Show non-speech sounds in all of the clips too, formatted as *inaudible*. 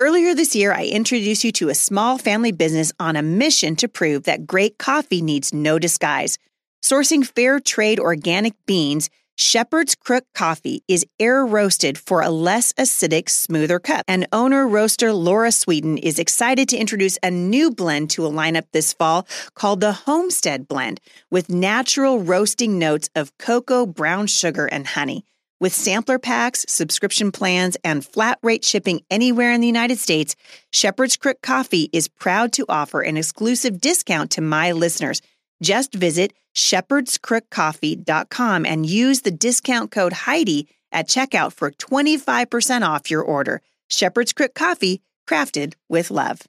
Earlier this year, I introduced you to a small family business on a mission to prove that great coffee needs no disguise. Sourcing fair trade organic beans, Shepherd's Crook Coffee is air roasted for a less acidic, smoother cup. And owner roaster Laura Sweden is excited to introduce a new blend to a lineup this fall called the Homestead Blend with natural roasting notes of cocoa, brown sugar, and honey. With sampler packs, subscription plans, and flat rate shipping anywhere in the United States, Shepherd's Crook Coffee is proud to offer an exclusive discount to my listeners. Just visit shepherdscrookcoffee.com and use the discount code Heidi at checkout for 25% off your order. Shepherd's Crook Coffee, crafted with love.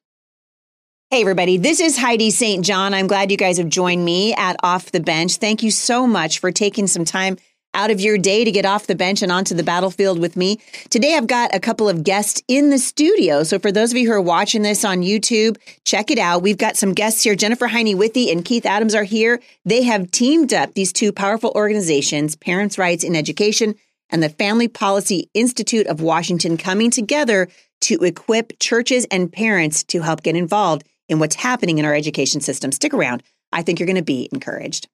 Hey, everybody, this is Heidi St. John. I'm glad you guys have joined me at Off the Bench. Thank you so much for taking some time out of your day to get off the bench and onto the battlefield with me. Today, I've got a couple of guests in the studio. So, for those of you who are watching this on YouTube, check it out. We've got some guests here. Jennifer Heine Withy and Keith Adams are here. They have teamed up these two powerful organizations, Parents' Rights in Education and the Family Policy Institute of Washington, coming together to equip churches and parents to help get involved in what's happening in our education system. Stick around. I think you're going to be encouraged.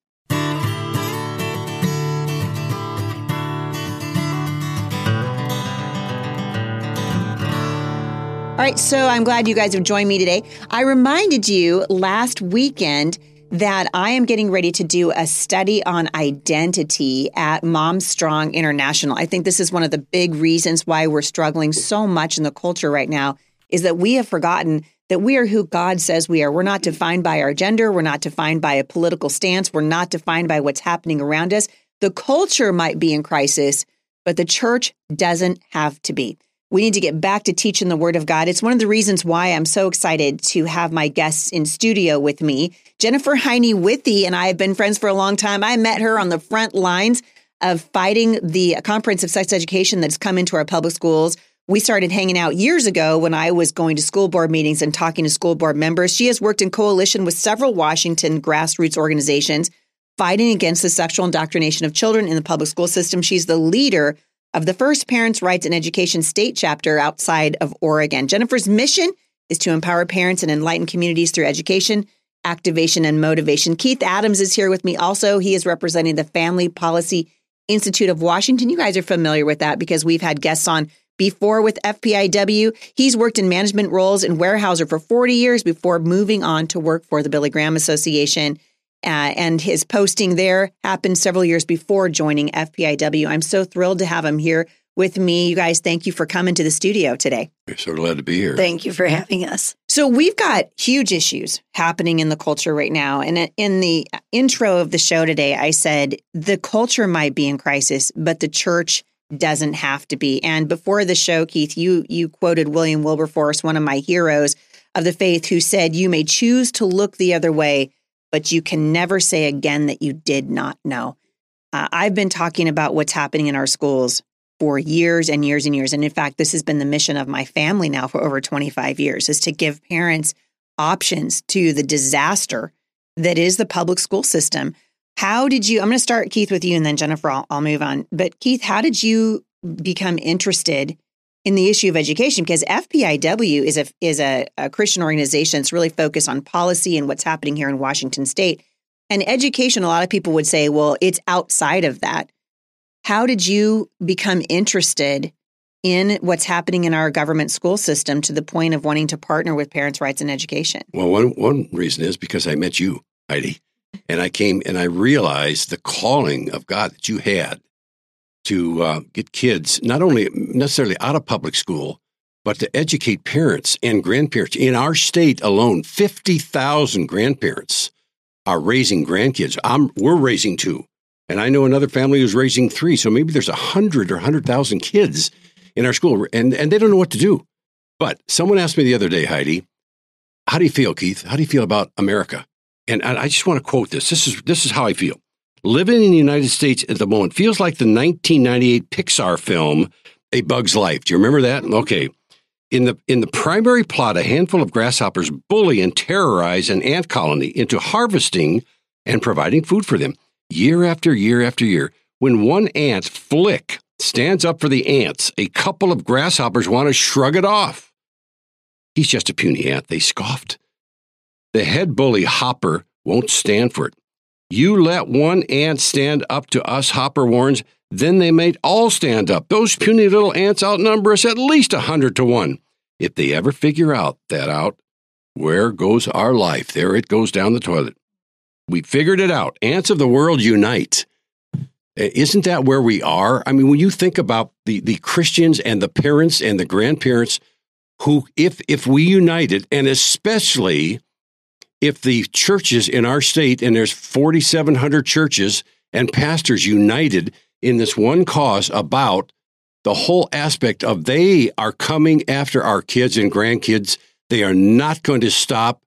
All right, so I'm glad you guys have joined me today. I reminded you last weekend that I am getting ready to do a study on identity at Mom Strong International. I think this is one of the big reasons why we're struggling so much in the culture right now is that we have forgotten that we are who God says we are. We're not defined by our gender, we're not defined by a political stance, we're not defined by what's happening around us. The culture might be in crisis, but the church doesn't have to be. We need to get back to teaching the Word of God. It's one of the reasons why I'm so excited to have my guests in studio with me. Jennifer Heine Withy and I have been friends for a long time. I met her on the front lines of fighting the comprehensive sex education that's come into our public schools. We started hanging out years ago when I was going to school board meetings and talking to school board members. She has worked in coalition with several Washington grassroots organizations fighting against the sexual indoctrination of children in the public school system. She's the leader of the first Parents' Rights in Education state chapter outside of Oregon. Jennifer's mission is to empower parents and enlighten communities through education, activation, and motivation. Keith Adams is here with me also. He is representing the Family Policy Institute of Washington. You guys are familiar with that because we've had guests on before with FPIW. He's worked in management roles in Weyerhaeuser for 40 years before moving on to work for the Billy Graham Association uh, and his posting there happened several years before joining FPIW. I'm so thrilled to have him here with me. You guys, thank you for coming to the studio today. We're so glad to be here. Thank you for having us. So, we've got huge issues happening in the culture right now. And in the intro of the show today, I said the culture might be in crisis, but the church doesn't have to be. And before the show, Keith, you you quoted William Wilberforce, one of my heroes of the faith, who said, "You may choose to look the other way, but you can never say again that you did not know. Uh, I've been talking about what's happening in our schools for years and years and years. And in fact, this has been the mission of my family now for over 25 years is to give parents options to the disaster that is the public school system. How did you? I'm going to start, Keith, with you and then Jennifer, I'll, I'll move on. But Keith, how did you become interested in the issue of education because FPIW is a is a, a, Christian organization that's really focused on policy and what's happening here in Washington State. And education, a lot of people would say, well, it's outside of that. How did you become interested in what's happening in our government school system to the point of wanting to partner with Parents' Rights in Education? Well, one one reason is because I met you, Heidi, and I came and I realized the calling of God that you had to uh, get kids not only necessarily out of public school, but to educate parents and grandparents. In our state alone, 50,000 grandparents are raising grandkids. I'm, we're raising two. And I know another family who's raising three. So maybe there's a 100 or 100,000 kids in our school, and, and they don't know what to do. But someone asked me the other day, Heidi, how do you feel, Keith? How do you feel about America? And I just want to quote this. This is, this is how I feel living in the United States at the moment feels like the 1998 Pixar film A Bug's Life. Do you remember that? Okay. In the in the primary plot, a handful of grasshoppers bully and terrorize an ant colony into harvesting and providing food for them year after year after year. When one ant, Flick, stands up for the ants, a couple of grasshoppers want to shrug it off. He's just a puny ant, they scoffed. The head bully, Hopper, won't stand for it. You let one ant stand up to us, Hopper warns, then they may all stand up. Those puny little ants outnumber us at least a hundred to one. If they ever figure out that out, where goes our life? There it goes down the toilet. We figured it out. Ants of the world unite. Eh, isn't that where we are? I mean, when you think about the, the Christians and the parents and the grandparents who, if, if we united, and especially if the churches in our state, and there's 4,700 churches and pastors united in this one cause about the whole aspect of they are coming after our kids and grandkids. They are not going to stop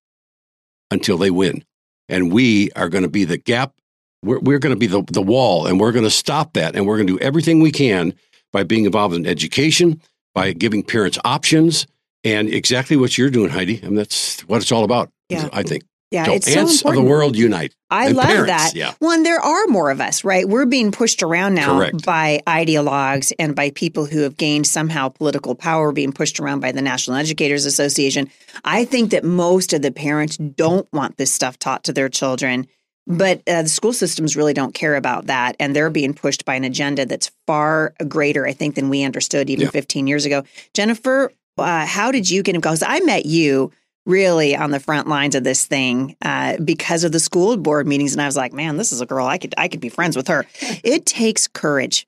until they win. And we are going to be the gap. We're, we're going to be the, the wall, and we're going to stop that. And we're going to do everything we can by being involved in education, by giving parents options, and exactly what you're doing, Heidi. I mean, that's what it's all about. Yeah. I think. Yeah, so it's ants so of the world unite. I and love parents, that. Yeah. One, there are more of us, right? We're being pushed around now Correct. by ideologues and by people who have gained somehow political power, being pushed around by the National Educators Association. I think that most of the parents don't want this stuff taught to their children, but uh, the school systems really don't care about that, and they're being pushed by an agenda that's far greater, I think, than we understood even Yeah. 15 years ago. Jennifer, uh, how did you get involved? 'Cause I met you really on the front lines of this thing uh, because of the school board meetings and i was like man this is a girl i could i could be friends with her. *laughs* It takes courage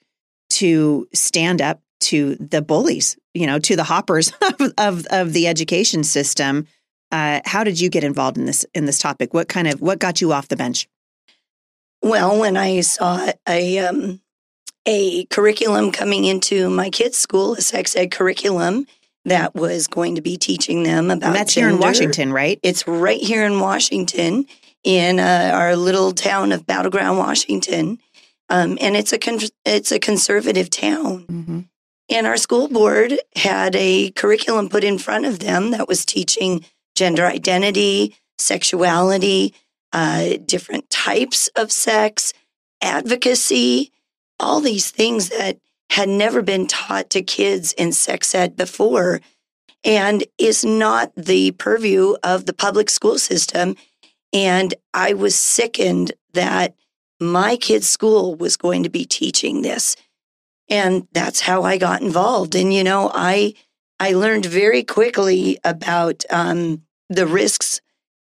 to stand up to the bullies you know to the hoppers *laughs* of of, of the education system. Uh, how did you get involved in this in this topic? What kind of what got you off the bench? Well, when I saw a um, a curriculum coming into my kids' school, a sex ed curriculum that was going to be teaching them about and that's here in washington right It's right here in Washington, in uh, our little town of Battle Ground, Washington, um, and it's a con- it's a conservative town. mm-hmm. And our school board had a curriculum put in front of them that was teaching gender identity, sexuality, uh, different types of sex, advocacy, all these things that had never been taught to kids in sex ed before and is not the purview of the public school system. And I was sickened that my kid's school was going to be teaching this and that's how I got involved. And you know, I I learned very quickly about um, the risks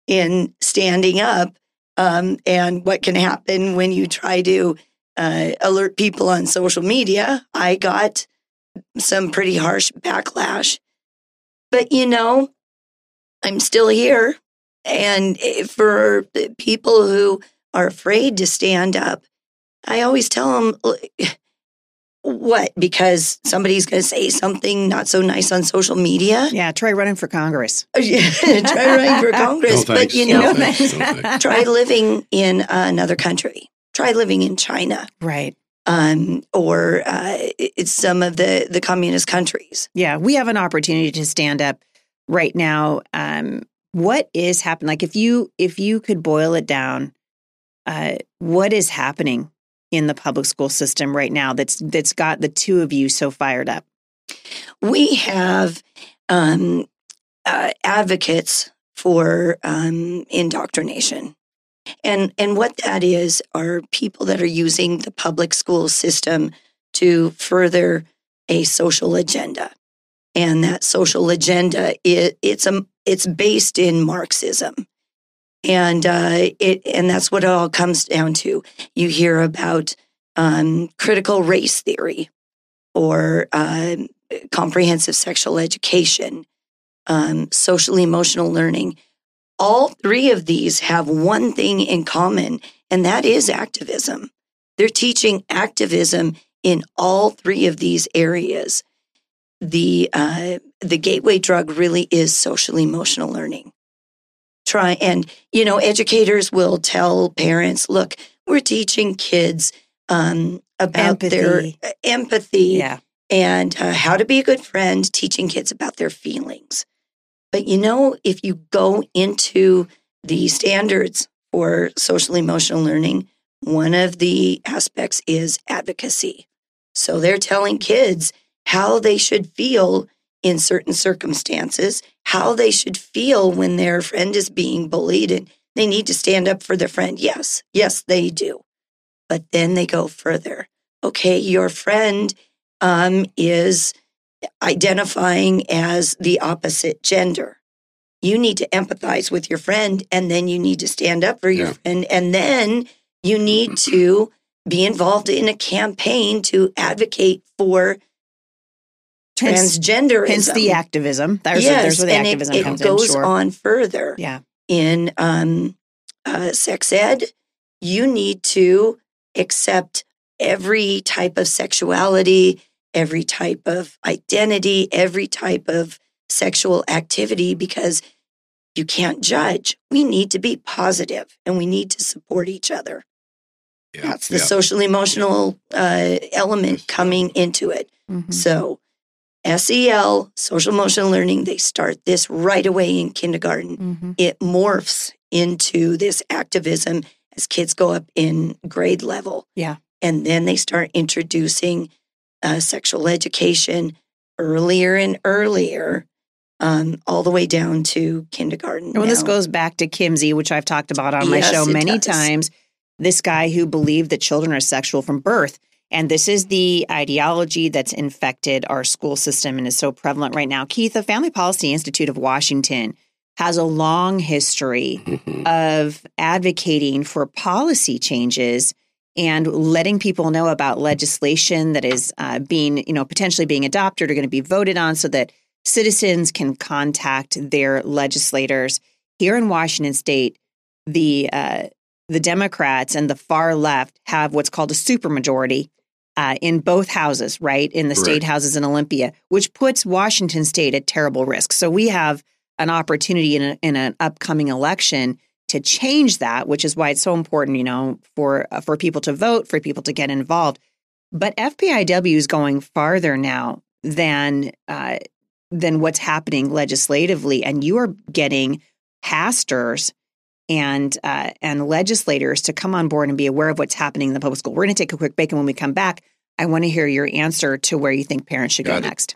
in standing up um, and what can happen when you try to uh, alert people on social media. I got some pretty harsh backlash, but you know, I'm still here. And for people who are afraid to stand up, I always tell them, what? Because somebody's going to say something not so nice on social media? yeah try running for congress *laughs* Try running for *laughs* Congress. No but thanks. you No know, thanks. *laughs* No thanks. try living in another country. Try living in China right um, or uh, it's some of the, the communist countries. Yeah, we have an opportunity to stand up right now. Um, what is happening? Like if you if you could boil it down, uh, what is happening in the public school system right now that's that's got the two of you so fired up? We have um, uh, advocates for um, indoctrination. And, and what that is are people that are using the public school system to further a social agenda. And that social agenda, it, it's, a, it's based in Marxism. And uh, it and that's what it all comes down to. You hear about um, critical race theory or uh, comprehensive sexual education, um, social emotional learning. All three of these have one thing in common, and that is activism. They're teaching activism in all three of these areas. The uh, the gateway drug really is social emotional learning. Try and you know educators will tell parents, look, we're teaching kids um, about their Empathy. uh, empathy Yeah, and uh, how to be a good friend, teaching kids about their feelings. But you know, if you go into the standards for social emotional learning, one of the aspects is advocacy. So they're telling kids how they should feel in certain circumstances, how they should feel when their friend is being bullied and they need to stand up for their friend. Yes, yes, they do. But then they go further. Okay, your friend um, is identifying as the opposite gender. You need to empathize with your friend and then you need to stand up for your Yeah. friend. And then you need to be involved in a campaign to advocate for Hence, transgenderism. hence the activism. There's, yes, there's where the and it- activism it, comes goes in. Sure. on further Yeah. in um, uh, sex ed. You need to accept every type of sexuality, every type of identity, every type of sexual activity because you can't judge. We need to be positive and we need to support each other. Yeah, That's the yeah. social emotional uh, element Yes. coming into it. Mhm. So, SEL, social emotional learning, they start this right away in kindergarten. Mhm. It morphs into this activism as kids go up in grade level. Yeah. And then they start introducing uh, sexual education earlier and earlier, um, all the way down to kindergarten. Well, this goes back to Kinsey, which I've talked about on my Yes, show many does. times. This guy who believed that children are sexual from birth. And this is the ideology that's infected our school system and is so prevalent right now. Keith, the Family Policy Institute of Washington has a long history *laughs* of advocating for policy changes and letting people know about legislation that is uh, being, you know, potentially being adopted or going to be voted on so that citizens can contact their legislators. Here in Washington state, the uh, the Democrats and the far left have what's called a supermajority uh, in both houses, right? In the state houses in Olympia, which puts Washington state at terrible risk. So we have an opportunity in, a, in an upcoming election to change that, which is why it's so important, you know, for uh, for people to vote, for people to get involved. But FPIW is going farther now than uh, than what's happening legislatively, and you are getting pastors and uh, and legislators to come on board and be aware of what's happening in the public school. We're going to take a quick break, and when we come back, I want to hear your answer to where you think parents should Got go it. next.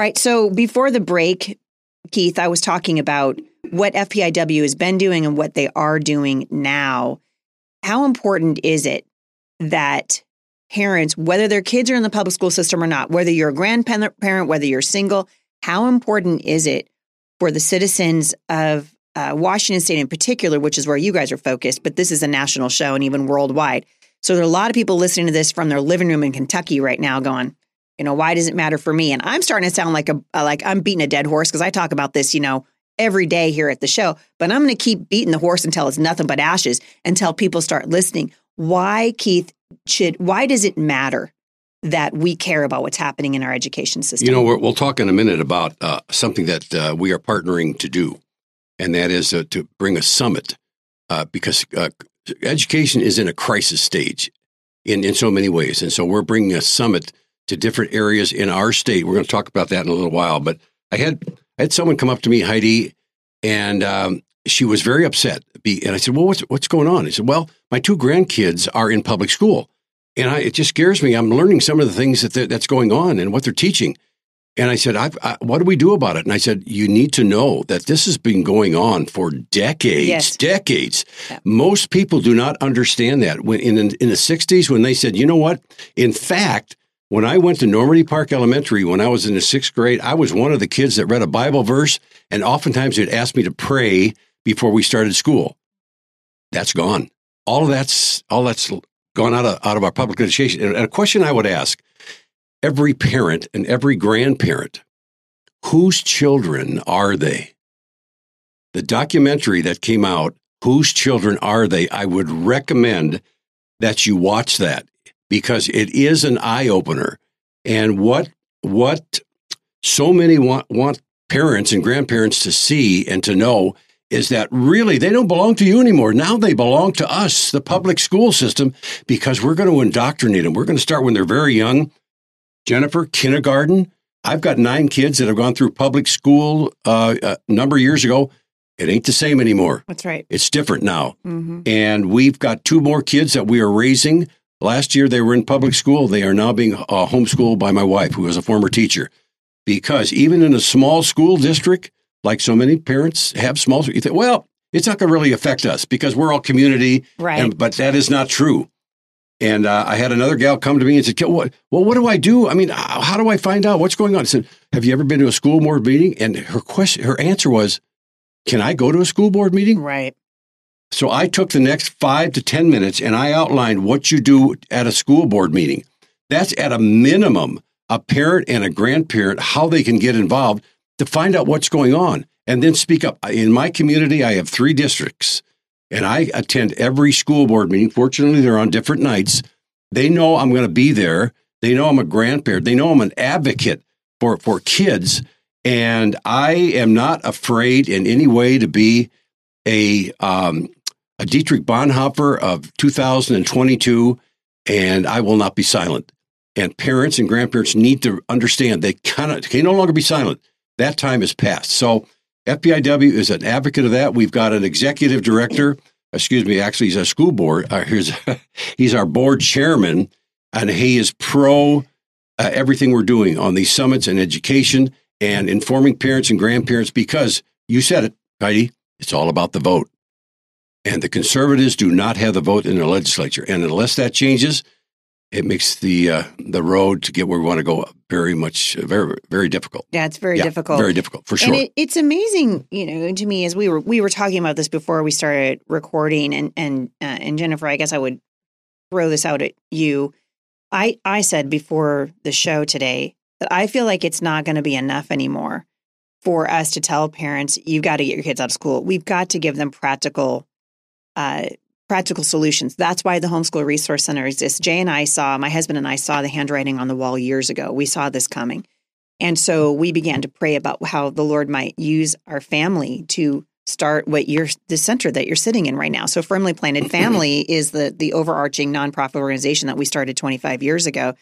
Right. So before the break, Keith, I was talking about what FPIW has been doing and what they are doing now. How important is it that parents, whether their kids are in the public school system or not, whether you're a grandparent, whether you're single, how important is it for the citizens of uh, Washington State in particular, which is where you guys are focused, but this is a national show and even worldwide. So there are a lot of people listening to this from their living room in Kentucky right now going, you know, why does it matter for me? And I'm starting to sound like a like I'm beating a dead horse because I talk about this, you know, every day here at the show. But I'm going to keep beating the horse until it's nothing but ashes until people start listening. Why, Keith? Should why does it matter that we care about what's happening in our education system? You know, we're, we'll talk in a minute about uh, something that uh, we are partnering to do, and that is uh, to bring a summit uh, because uh, education is in a crisis stage in, in so many ways. And so we're bringing a summit to different areas in our state. We're going to talk about that in a little while. But I had I had someone come up to me, Heidi, and um, she was very upset. And I said, "Well, what's what's going on?" He said, "Well, my two grandkids are in public school, and I, it just scares me. I'm learning some of the things that that's going on and what they're teaching." And I said, I've, I, "What do we do about it?" And I said, "You need to know that this has been going on for decades, Yes. decades. Yeah. Most people do not understand that. When in in the '60s, when they said, "You know what?" In fact, when I went to Normandy Park Elementary when I was in the sixth grade, I was one of the kids that read a Bible verse, and oftentimes they'd ask me to pray before we started school. That's gone. All of that's all that's gone out of out of our public education. And a question I would ask every parent and every grandparent: Whose children are they? The documentary that came out, "Whose Children Are They?" I would recommend that you watch that because it is an eye opener. And what what so many want want parents and grandparents to see and to know is that really they don't belong to you anymore. Now they belong to us, the public school system, because we're going to indoctrinate them. We're going to start when they're very young. Jennifer, kindergarten. I've got nine kids that have gone through public school uh, a number of years ago. It ain't the same anymore. That's right. It's different now. hmm And we've got two more kids that we are raising. Last year they were in public school. They are now being uh, homeschooled by my wife, who is a former teacher. Because even in a small school district, like so many parents have small, you think, well, it's not going to really affect us because we're all community. Right. And, but that is not true. And uh, I had another gal come to me and said, "What? Well, what do I do? I mean, how, how do I find out what's going on?" I said, "Have you ever been to a school board meeting?" And her question, her answer was, "Can I go to a school board meeting?" right. So I took the next five to 10 minutes and I outlined what you do at a school board meeting. That's at a minimum a parent and a grandparent, how they can get involved to find out what's going on and then speak up. In my community, I have three districts and I attend every school board meeting. Fortunately, they're on different nights. They know I'm going to be there. They know I'm a grandparent. They know I'm an advocate for, for kids. And I am not afraid in any way to be a um, Dietrich Bonhoeffer of 2022, and I will not be silent. And parents and grandparents need to understand they cannot can no longer be silent. That time is past. So FPIW is an advocate of that. We've got an executive director. Excuse me. Actually, he's a school board. Uh, he's *laughs* he's our board chairman, and he is pro uh, everything we're doing on these summits and education and informing parents and grandparents. Because you said it, Heidi. It's all about the vote. And the conservatives do not have the vote in the legislature. And unless that changes, it makes the uh, the road to get where we want to go very much very very difficult. Yeah, it's very Yeah, difficult. Very difficult for sure. And it, it's amazing, you know, to me as we were we were talking about this before we started recording, and and uh, and Jennifer, I guess I would throw this out at you. I I said before the show today that I feel like it's not going to be enough anymore for us to tell parents you've got to get your kids out of school. We've got to give them practical uh, practical solutions. That's why the Homeschool Resource Center exists. Jay and I saw, my husband and I saw the handwriting on the wall years ago. We saw this coming. And so we began to pray about how the Lord might use our family to start what you're the center that you're sitting in right now. So Firmly Planted *clears throat* Family is the the overarching nonprofit organization that we started 25 years ago,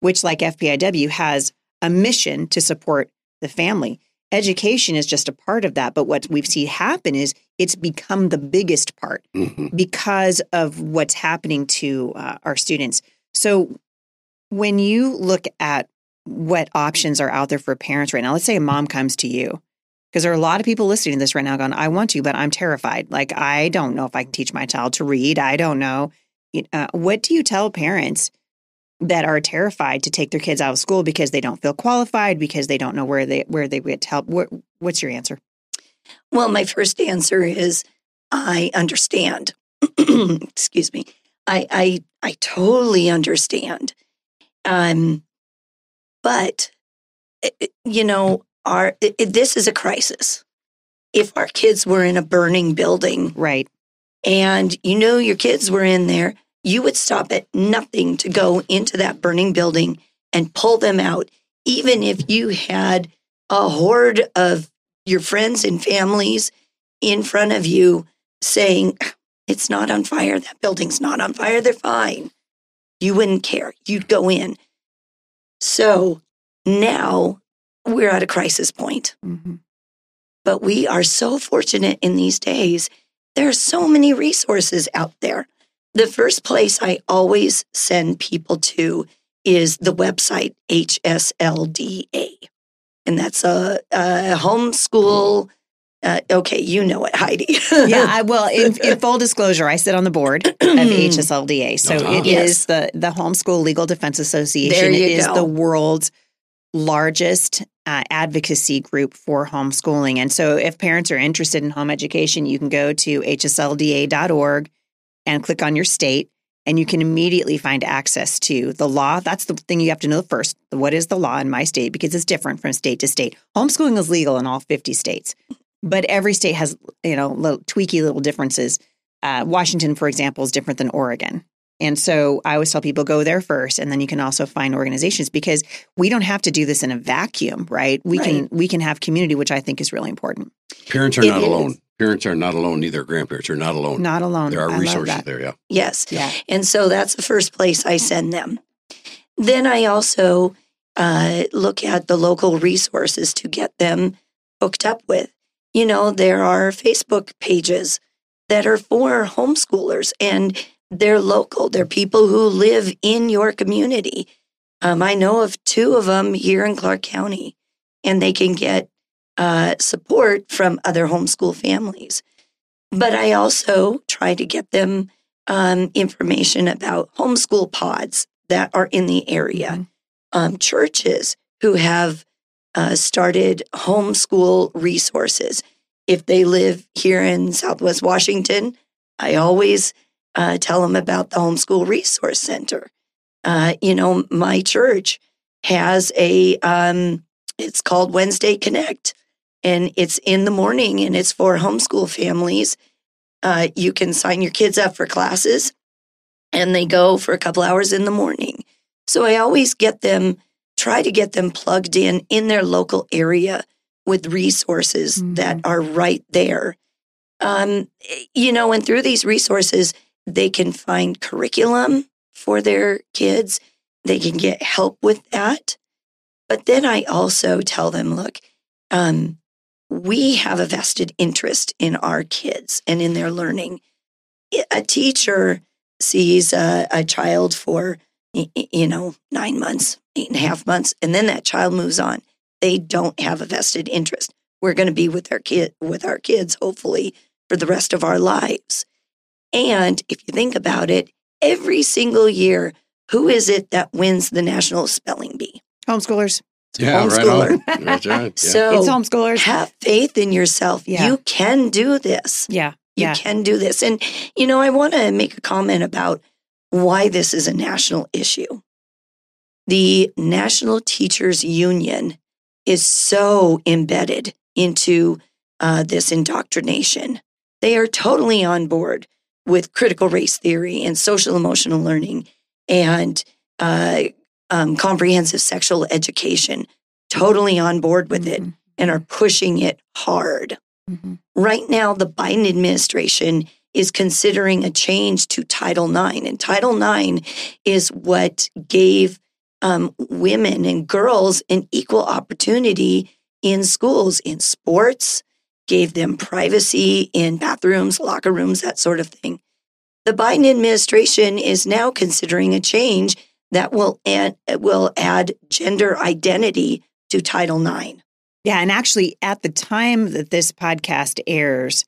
which like FPIW has a mission to support the family. Education is just a part of that, but what we've seen happen is it's become the biggest part Mhm. because of what's happening to uh, our students. So, when you look at what options are out there for parents right now, let's say a mom comes to you, because there are a lot of people listening to this right now going, I want to, but I'm terrified. Like, I don't know if I can teach my child to read. I don't know. Uh, what do you tell parents that are terrified to take their kids out of school because they don't feel qualified, because they don't know where they where they get help? What, what's your answer? Well, my first answer is I understand. *clears throat* Excuse me. I I I totally understand. Um, but eh, eh, you know, our it, it- this is a crisis. If our kids were in a burning building Right. and you know your kids were in there, you would stop at nothing to go into that burning building and pull them out, even if you had a horde of your friends and families in front of you saying, It's not on fire. That building's not on fire. They're fine. You wouldn't care. You'd go in. So now we're at a crisis point. hmm But we are so fortunate in these days. There are so many resources out there. The first place I always send people to is the website HSLDA. And that's a, a homeschool. Uh, okay, you know it, Heidi. yeah, I *laughs* well, in, in full disclosure, I sit on the board of the *clears throat* HSLDA. So Uh-huh. it is Yes. the the Homeschool Legal Defense Association. There you It is go. the world's largest uh, advocacy group for homeschooling. And so if parents are interested in home education, you can go to hslda.org and click on your state and you can immediately find access to the law. That's the thing you have to know first. What is the law in my state? Because it's different from state to state. Homeschooling is legal in all 50 states, but every state has, you know, little tweaky little differences. Uh, Washington, for example, is different than Oregon. And so I always tell people go there first and then you can also find organizations because we don't have to do this in a vacuum, right? We can we can have community, which I think is really important. Parents are It not is. alone. Parents are not alone. Neither grandparents are not alone. Not alone. There are I resources there. Yeah. Yes. Yeah. And so that's the first place I send them. Then I also uh, look at the local resources to get them hooked up with. You know, there are Facebook pages that are for homeschoolers and they're local. They're people who live in your community. Um, I know of two of them here in Clark County, and they can get uh, support from other homeschool families. But I also try to get them um, information about homeschool pods that are in the area, Mhm. um, churches who have uh, started homeschool resources. If they live here in Southwest Washington, I always uh, tell them about the Homeschool Resource Center. Uh, you know, my church has a, um, it's called Wednesday Connect, and it's in the morning and it's for homeschool families uh, you can sign your kids up for classes and they go for a couple hours in the morning. So I always get them, try to get them plugged in in their local area with resources Mhm. that are right there. Um, you know, and through these resources, they can find curriculum for their kids, they can get help with that. But then I also tell them, look, um, we have a vested interest in our kids and in their learning. A teacher sees a, a child for, you know, nine months, eight and a half months, and then that child moves on. They don't have a vested interest. We're going to be with our kid, with our kids, hopefully, for the rest of our lives. And if you think about it, every single year, who is it that wins the national spelling bee? Homeschoolers. Yeah, right Homeschooler. on. *laughs* That's right. Yeah. So It's homeschoolers. have faith in yourself. Yeah. You can do this. yeah. You Yeah. can do this. And, you know, I want to make a comment about why this is a national issue. The National Teachers Union is so embedded into uh, this indoctrination. They are totally on board with critical race theory and social emotional learning and uh, um, comprehensive sexual education, totally on board with it Mhm. and are pushing it hard. Mhm. Right now, the Biden administration is considering a change to Title IX. And Title IX is what gave um, women and girls an equal opportunity in schools, in sports, gave them privacy in bathrooms, locker rooms, that sort of thing. The Biden administration is now considering a change that will add, will add gender identity to Title IX. Yeah, and actually, at the time that this podcast airs,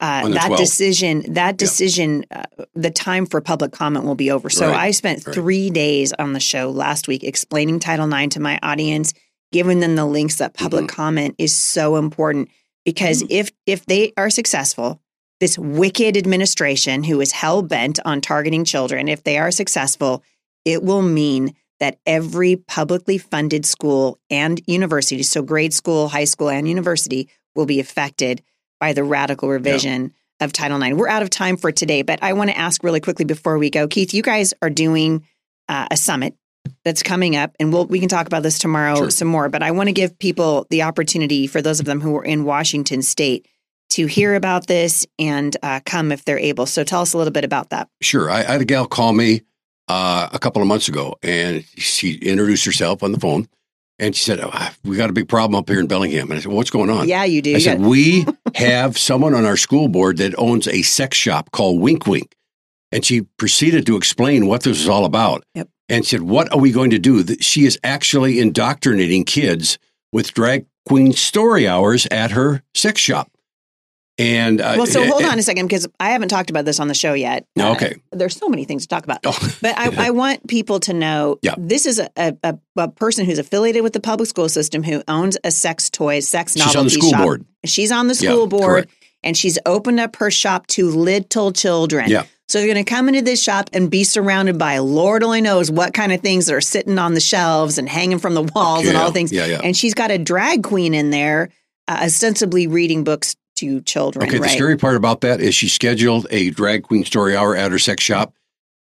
uh, that 12th. decision, that decision, uh, the time for public comment will be over. So Right, I spent right. three days on the show last week explaining Title IX to my audience, giving them the links that public Mm-hmm. comment is so important because if if they are successful, this wicked administration who is hell bent on targeting children, if they are successful, it will mean that every publicly funded school and university, so grade school, high school, and university, will be affected by the radical revision of Title IX. We're out of time for today, but I want to ask really quickly before we go, Keith. You guys are doing uh, a summit that's coming up, and we'll we can talk about this tomorrow Sure. some more. But I want to give people the opportunity for those of them who are in Washington State to hear about this and uh, come if they're able. So tell us a little bit about that. Sure. I, I had a gal call me uh, a couple of months ago, and she introduced herself on the phone, and she said, oh, "We got a big problem up here in Bellingham." And I said, well, "What's going on?" Yeah, you do. I said, "We *laughs* have someone on our school board that owns a sex shop called Wink Wink," and she proceeded to explain what this was all about. Yep. And said, "What are we going to do?" She is actually indoctrinating kids with drag queen story hours at her sex shop. And uh, well, so hold on a second because I haven't talked about this on the show yet. No, Uh, okay. there's so many things to talk about. Oh, But I, I want people to know Yeah. this is a, a, a, person who's affiliated with the public school system who owns a sex toys, sex novelty She's on the school shop. board. She's on the Yeah, school board correct. and she's opened up her shop to little children. Yeah. So you're going to come into this shop and be surrounded by Lord only knows what kind of things that are sitting on the shelves and hanging from the walls and all things. yeah, yeah. And she's got a drag queen in there, uh, ostensibly reading books to children. Okay, the scary part about that is she scheduled a drag queen story hour at her sex shop.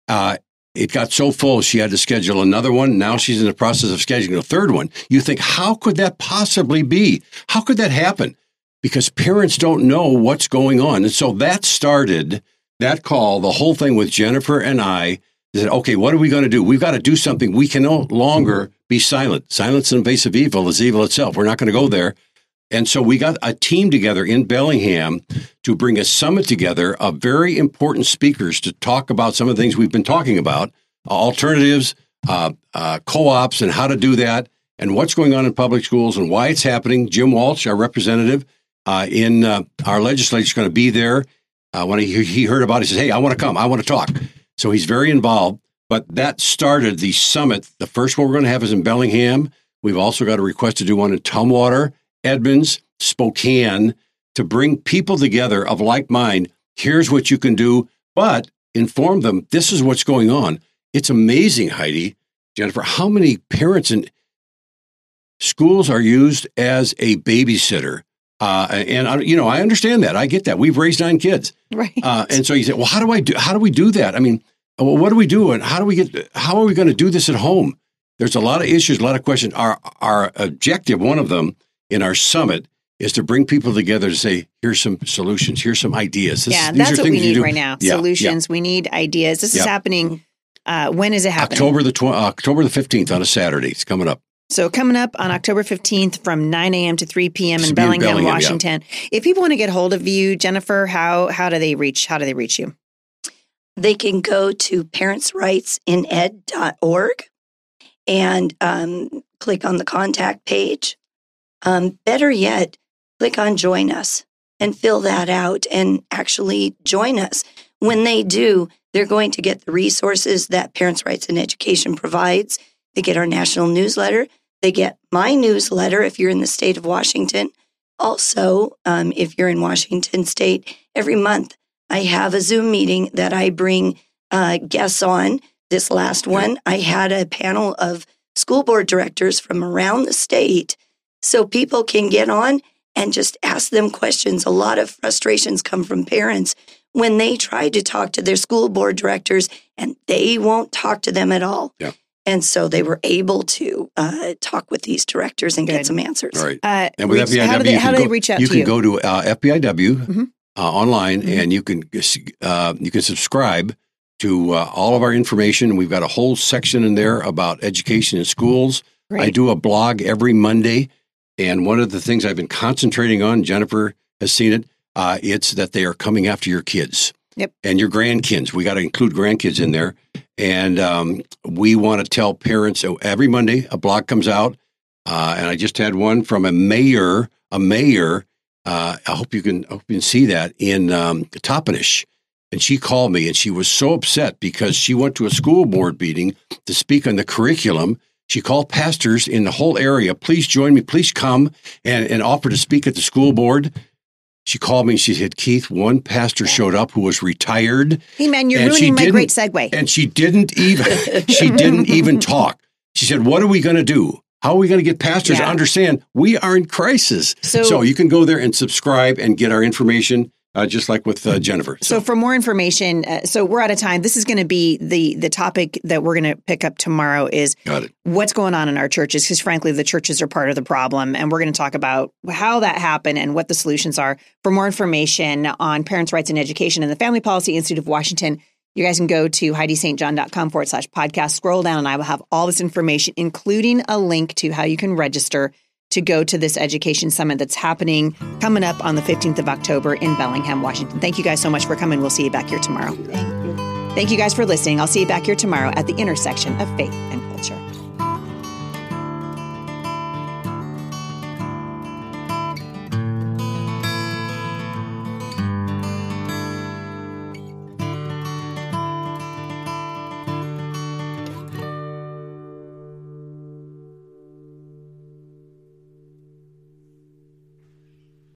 Uh, it got so full she had to schedule another one. Now she's in the process of scheduling a third one. You think, how could that possibly be? How could that happen? Because parents don't know what's going on. And so that started that call, the whole thing with Jennifer and I said, okay, what are we going to do? We've got to do something. We can no longer be silent. Silence and invasive evil is evil itself. We're not going to go there. And so we got a team together in Bellingham to bring a summit together of very important speakers to talk about some of the things we've been talking about uh, alternatives, uh, uh, co ops, and how to do that, and what's going on in public schools and why it's happening. Jim Walsh, our representative uh, in uh, our legislature, is going to be there. Uh, when he, he heard about it, he says, Hey, I want to come, I want to talk. So he's very involved. But that started the summit. The first one we're going to have is in Bellingham. We've also got a request to do one in Tumwater Edmonds, Spokane to bring people together of like mind. Here's what you can do, but inform them this is what's going on. It's amazing, Heidi, Jennifer, how many parents and schools are used as a babysitter. Uh, and I, you know, I understand that. I get that. We've raised nine kids, Right. uh, and so you say, "Well, how do I do? How do we do that? I mean, well, what do we do? And how do we get? How are we going to do this at home? There's a lot of issues, a lot of questions. Our our objective, one of them, in our summit is to bring people together to say, here's some solutions, here's some ideas. This, yeah, these that's are what we need right now. Yeah, Solutions. We need ideas. This is happening. Uh, when is it happening? October the tw- uh, October the fifteenth on a Saturday. It's coming up. So coming up on October 15th from 9 a.m. to 3 p.m. In be in Bellingham, Bellingham, yeah. Washington. If people want to get hold of you, Jennifer, how how do they reach how do they reach you? They can go to parentsrightsined.org and um, click on the contact page. Um, better yet, click on join us and fill that out and actually join us. When they do, they're going to get the resources that Parents' Rights and Education provides. They get our national newsletter. They get my newsletter if you're in the state of Washington. Also, um, if you're in Washington state, every month I have a Zoom meeting that I bring uh, guests on. This last one, I had a panel of school board directors from around the state so people can get on and just ask them questions. A lot of frustrations come from parents when they try to talk to their school board directors and they won't talk to them at all. Yeah. And so they were able to uh, talk with these directors and Good. get some answers. All right. Uh, And with reach- FPIW, how do they, you how can do go, reach out you to can you? Can go to uh, FPIW Mhm. uh, online, Mhm. and you can uh, you can subscribe to uh, all of our information. We've got a whole section in there about education in schools. I do a blog every Monday, and one of the things I've been concentrating on, Jennifer has seen it. Uh, it's that they are coming after your kids. Yep. And your grandkids. We got to include grandkids in there, and um, we want to tell parents so every Monday a blog comes out, uh, and I just had one from a mayor, a mayor. Uh, I hope you can I hope you can see that in um, Toppenish. And she called me and she was so upset because she went to a school board meeting to speak on the curriculum. She called pastors in the whole area, please join me, please come and, and offer to speak at the school board. She called me and she said, Keith, one pastor showed up who was retired hey man, you're ruining my great segue. and she didn't even *laughs* she didn't even talk. She said, "What are we going to do? How are we going to get pastors to understand we are in crisis?" So- So, you can go there and subscribe and get our information, uh, just like with uh, Jennifer. So for more information, uh, so we're out of time. This is going to be the the topic that we're going to pick up tomorrow is got it. what's going on in our churches because frankly the churches are part of the problem and we're going to talk about how that happened and what the solutions are for more information on parents rights and education and the family policy institute of washington you guys can go to heidistjohn.com forward slash podcast scroll down and i will have all this information including a link to how you can register to go to this education summit that's happening coming up on the 15th of october in bellingham washington. Thank you guys so much for coming. We'll see you back here tomorrow. Thank you. Thank you guys for listening. I'll see you back here tomorrow at the intersection of faith